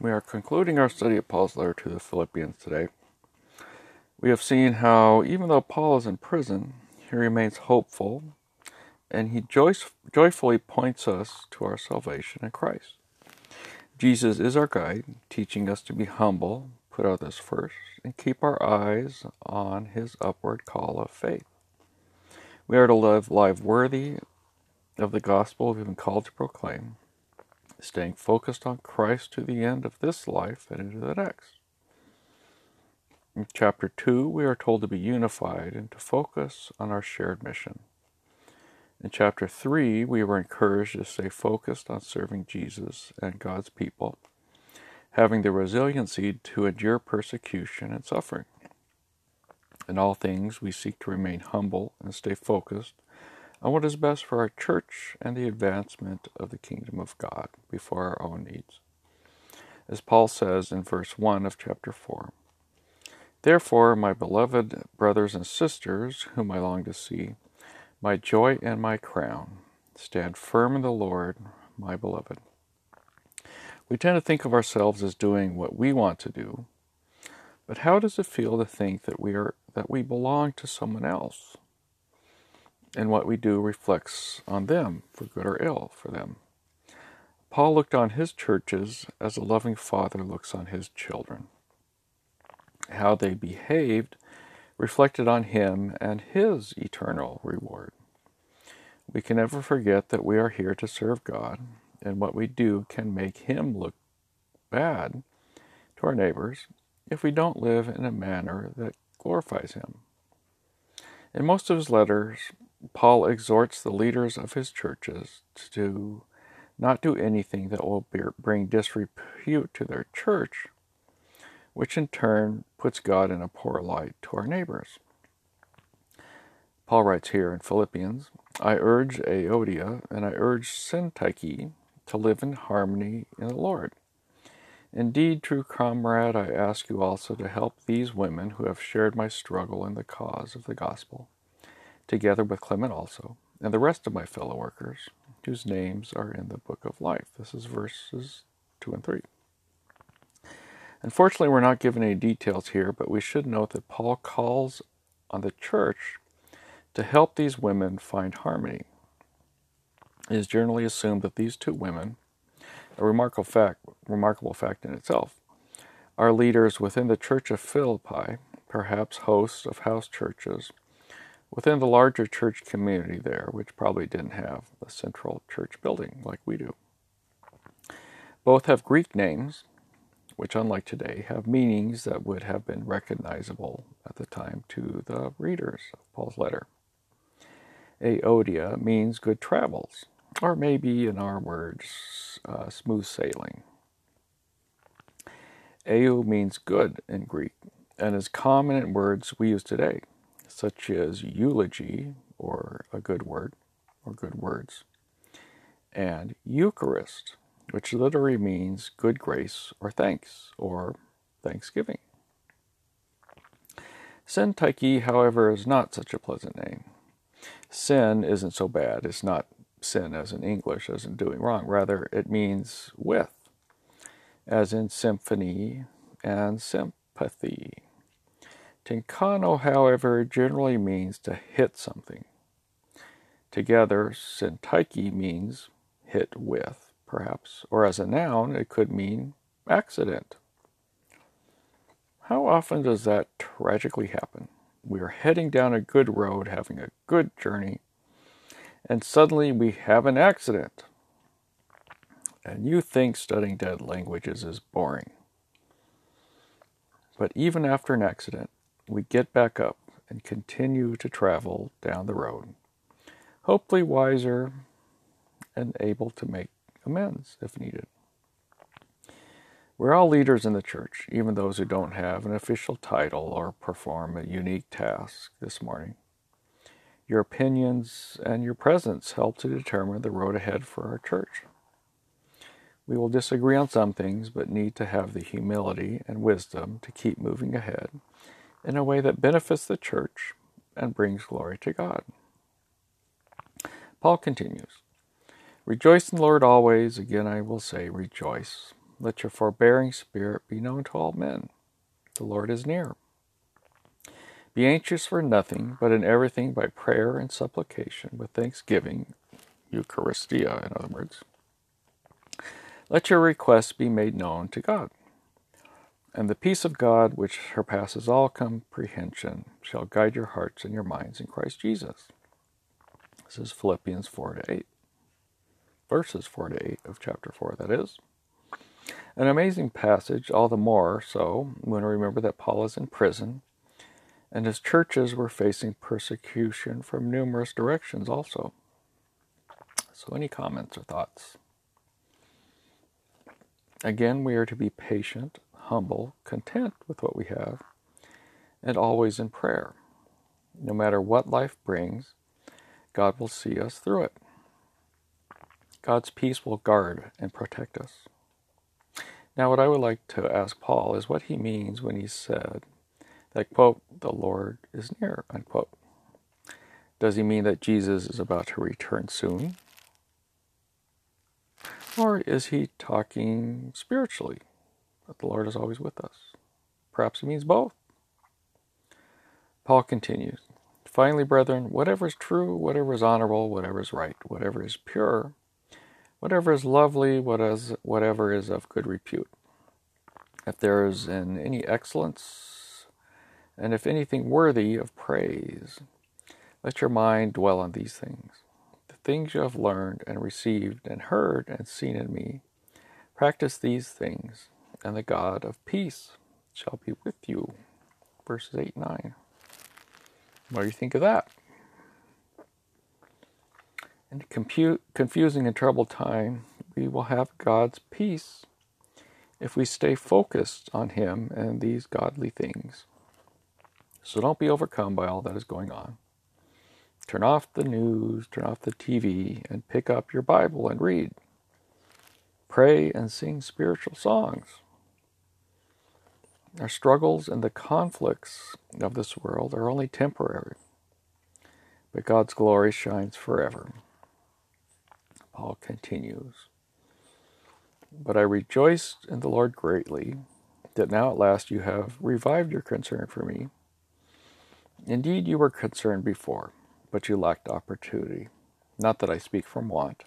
We are concluding our study of Paul's letter to the Philippians today. We have seen how, even though Paul is in prison, he remains hopeful and he joy- joyfully points us to our salvation in Christ. Jesus is our guide, teaching us to be humble, put others first, and keep our eyes on his upward call of faith. We are to live life worthy of the gospel we've been called to proclaim staying focused on Christ to the end of this life and into the next. In chapter 2, we are told to be unified and to focus on our shared mission. In chapter 3, we were encouraged to stay focused on serving Jesus and God's people, having the resiliency to endure persecution and suffering. In all things, we seek to remain humble and stay focused on what is best for our church and the advancement of the kingdom of God before our own needs. As Paul says in verse 1 of chapter 4 Therefore, my beloved brothers and sisters, whom I long to see, my joy and my crown, stand firm in the Lord, my beloved. We tend to think of ourselves as doing what we want to do, but how does it feel to think that we are that we belong to someone else? And what we do reflects on them, for good or ill for them. Paul looked on his churches as a loving father looks on his children. How they behaved reflected on him and his eternal reward. We can never forget that we are here to serve God, and what we do can make him look bad to our neighbors if we don't live in a manner that glorifies him. In most of his letters, Paul exhorts the leaders of his churches to not do anything that will bring disrepute to their church, which in turn puts God in a poor light to our neighbors. Paul writes here in Philippians I urge Euodia and I urge Syntyche to live in harmony in the Lord. Indeed, true comrade, I ask you also to help these women who have shared my struggle in the cause of the gospel together with Clement also, and the rest of my fellow workers, whose names are in the book of life. This is verses 2 and 3. Unfortunately, we're not given any details here, but we should note that Paul calls on the church to help these women find harmony. It is generally assumed that these two women, a remarkable fact, remarkable fact in itself, are leaders within the church of Philippi, perhaps hosts of house churches within the larger church community there, which probably didn't have a central church building like we do. Both have Greek names, which, unlike today, have meanings that would have been recognizable at the time to the readers of Paul's letter. Euodia means good travels, or maybe in our words, uh, smooth sailing. Eu means good in Greek and is common in words we use today such as eulogy, or a good word, or good words, and Eucharist, which literally means good grace or thanks or thanksgiving. Syntyche, however, is not such a pleasant name. Sin isn't so bad. It's not sin as in English, as in doing wrong. Rather, it means with, as in symphony and sympathy. Tinkano, however, generally means to hit something. Together, syntyche means hit with, perhaps, or as a noun, it could mean accident. How often does that tragically happen? We are heading down a good road, having a good journey, and suddenly we have an accident. And you think studying dead languages is boring. But even after an accident, we get back up and continue to travel down the road, hopefully wiser and able to make amends if needed. We're all leaders in the church, even those who don't have an official title or perform a unique task this morning. Your opinions and your presence help to determine the road ahead for our church. We will disagree on some things, but need to have the humility and wisdom to keep moving ahead in a way that benefits the church and brings glory to God. Paul continues Rejoice in the Lord always. Again, I will say, rejoice. Let your forbearing spirit be known to all men. The Lord is near. Be anxious for nothing, but in everything by prayer and supplication with thanksgiving, Eucharistia, in other words. Let your requests be made known to God. And the peace of God, which surpasses all comprehension, shall guide your hearts and your minds in Christ Jesus. This is Philippians 4 to 8. Verses 4 to 8 of chapter 4, that is. An amazing passage, all the more so when we remember that Paul is in prison and his churches were facing persecution from numerous directions also. So, any comments or thoughts? Again, we are to be patient, humble, content with what we have, and always in prayer. No matter what life brings, God will see us through it. God's peace will guard and protect us. Now, what I would like to ask Paul is what he means when he said that, quote, the Lord is near, unquote. Does he mean that Jesus is about to return soon? Or is he talking spiritually, that the Lord is always with us? Perhaps he means both. Paul continues Finally, brethren, whatever is true, whatever is honorable, whatever is right, whatever is pure, whatever is lovely, whatever is of good repute, if there is in any excellence, and if anything worthy of praise, let your mind dwell on these things. The things you have learned and received and heard and seen in me, practice these things, and the God of peace shall be with you. Verses 8 and 9. What do you think of that? In a confusing and troubled time, we will have God's peace if we stay focused on Him and these godly things. So don't be overcome by all that is going on. Turn off the news, turn off the TV, and pick up your Bible and read. Pray and sing spiritual songs. Our struggles and the conflicts of this world are only temporary, but God's glory shines forever. Paul continues But I rejoiced in the Lord greatly that now at last you have revived your concern for me. Indeed, you were concerned before, but you lacked opportunity. Not that I speak from want,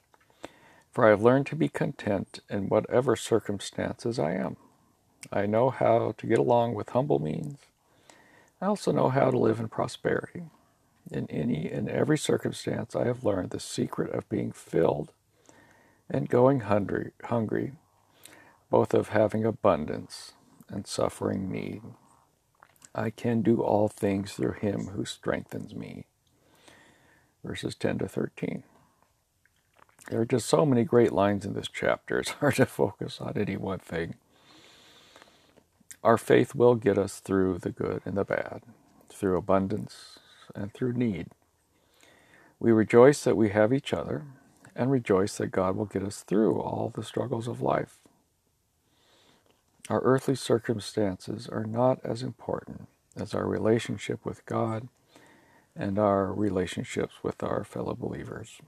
for I have learned to be content in whatever circumstances I am. I know how to get along with humble means. I also know how to live in prosperity. In any and every circumstance, I have learned the secret of being filled and going hungry, hungry, both of having abundance and suffering need. I can do all things through him who strengthens me. Verses 10 to 13. There are just so many great lines in this chapter, it's hard to focus on any one thing. Our faith will get us through the good and the bad, through abundance and through need. We rejoice that we have each other and rejoice that God will get us through all the struggles of life. Our earthly circumstances are not as important as our relationship with God and our relationships with our fellow believers.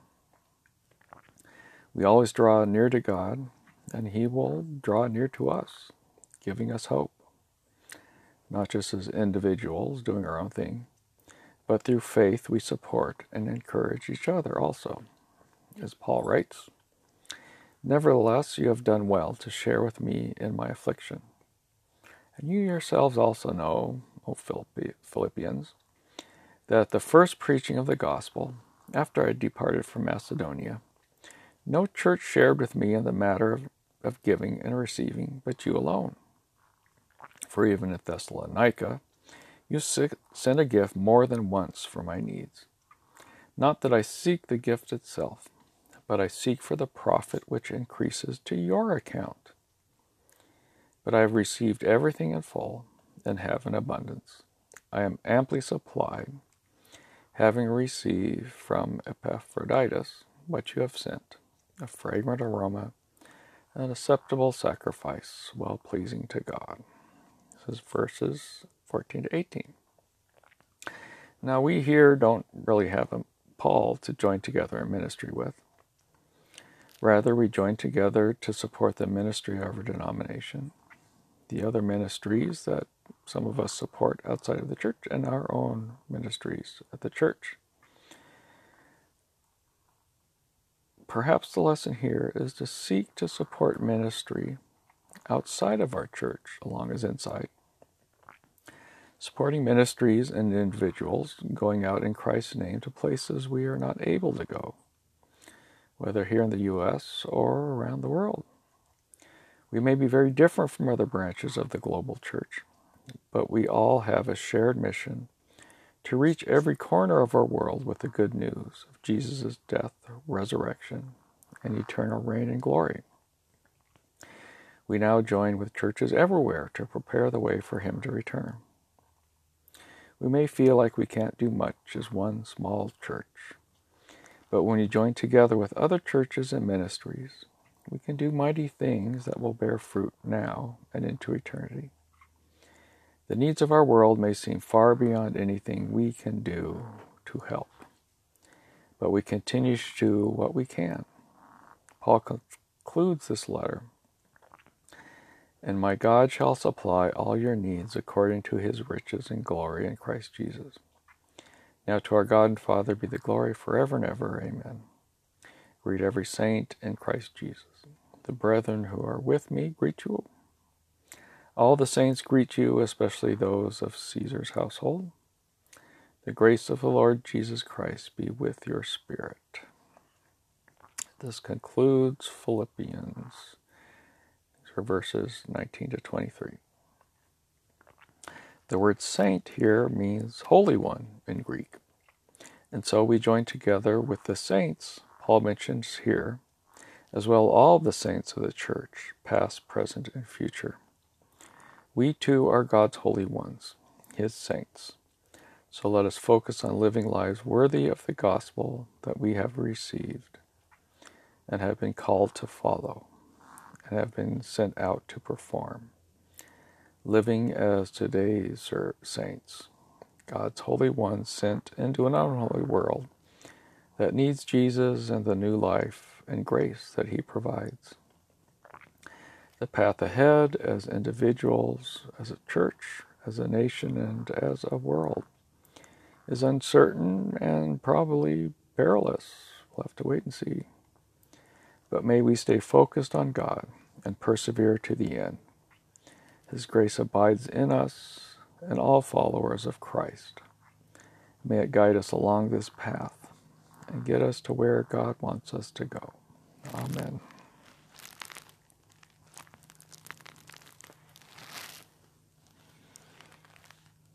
We always draw near to God, and He will draw near to us, giving us hope, not just as individuals doing our own thing, but through faith we support and encourage each other also. As Paul writes, Nevertheless, you have done well to share with me in my affliction. And you yourselves also know, O Philippians, that the first preaching of the gospel, after I departed from Macedonia, no church shared with me in the matter of, of giving and receiving, but you alone. For even at Thessalonica, you sent a gift more than once for my needs. Not that I seek the gift itself, but I seek for the profit which increases to your account. But I have received everything in full and have an abundance. I am amply supplied, having received from Epaphroditus what you have sent, a fragrant aroma, an acceptable sacrifice, well pleasing to God. This is verses 14 to 18. Now, we here don't really have a Paul to join together in ministry with. Rather, we join together to support the ministry of our denomination, the other ministries that some of us support outside of the church, and our own ministries at the church. Perhaps the lesson here is to seek to support ministry outside of our church, along as inside. Supporting ministries and individuals going out in Christ's name to places we are not able to go, whether here in the U.S. or around the world. We may be very different from other branches of the global church, but we all have a shared mission to reach every corner of our world with the good news of Jesus' death, resurrection, and eternal reign and glory. We now join with churches everywhere to prepare the way for Him to return. We may feel like we can't do much as one small church, but when we join together with other churches and ministries, we can do mighty things that will bear fruit now and into eternity. The needs of our world may seem far beyond anything we can do to help, but we continue to do what we can. Paul concludes this letter And my God shall supply all your needs according to his riches and glory in Christ Jesus. Now to our God and Father be the glory forever and ever. Amen. Greet every saint in Christ Jesus. The brethren who are with me greet you all the saints greet you, especially those of Caesar's household. The grace of the Lord Jesus Christ be with your spirit. This concludes Philippians. Are verses 19 to 23. The word saint here means holy one in Greek. And so we join together with the saints Paul mentions here, as well all the saints of the church, past, present, and future. We too are God's holy ones, His saints. So let us focus on living lives worthy of the gospel that we have received and have been called to follow and have been sent out to perform. Living as today's saints, God's holy ones sent into an unholy world that needs Jesus and the new life and grace that He provides. The path ahead as individuals, as a church, as a nation, and as a world is uncertain and probably perilous. We'll have to wait and see. But may we stay focused on God and persevere to the end. His grace abides in us and all followers of Christ. May it guide us along this path and get us to where God wants us to go. Amen.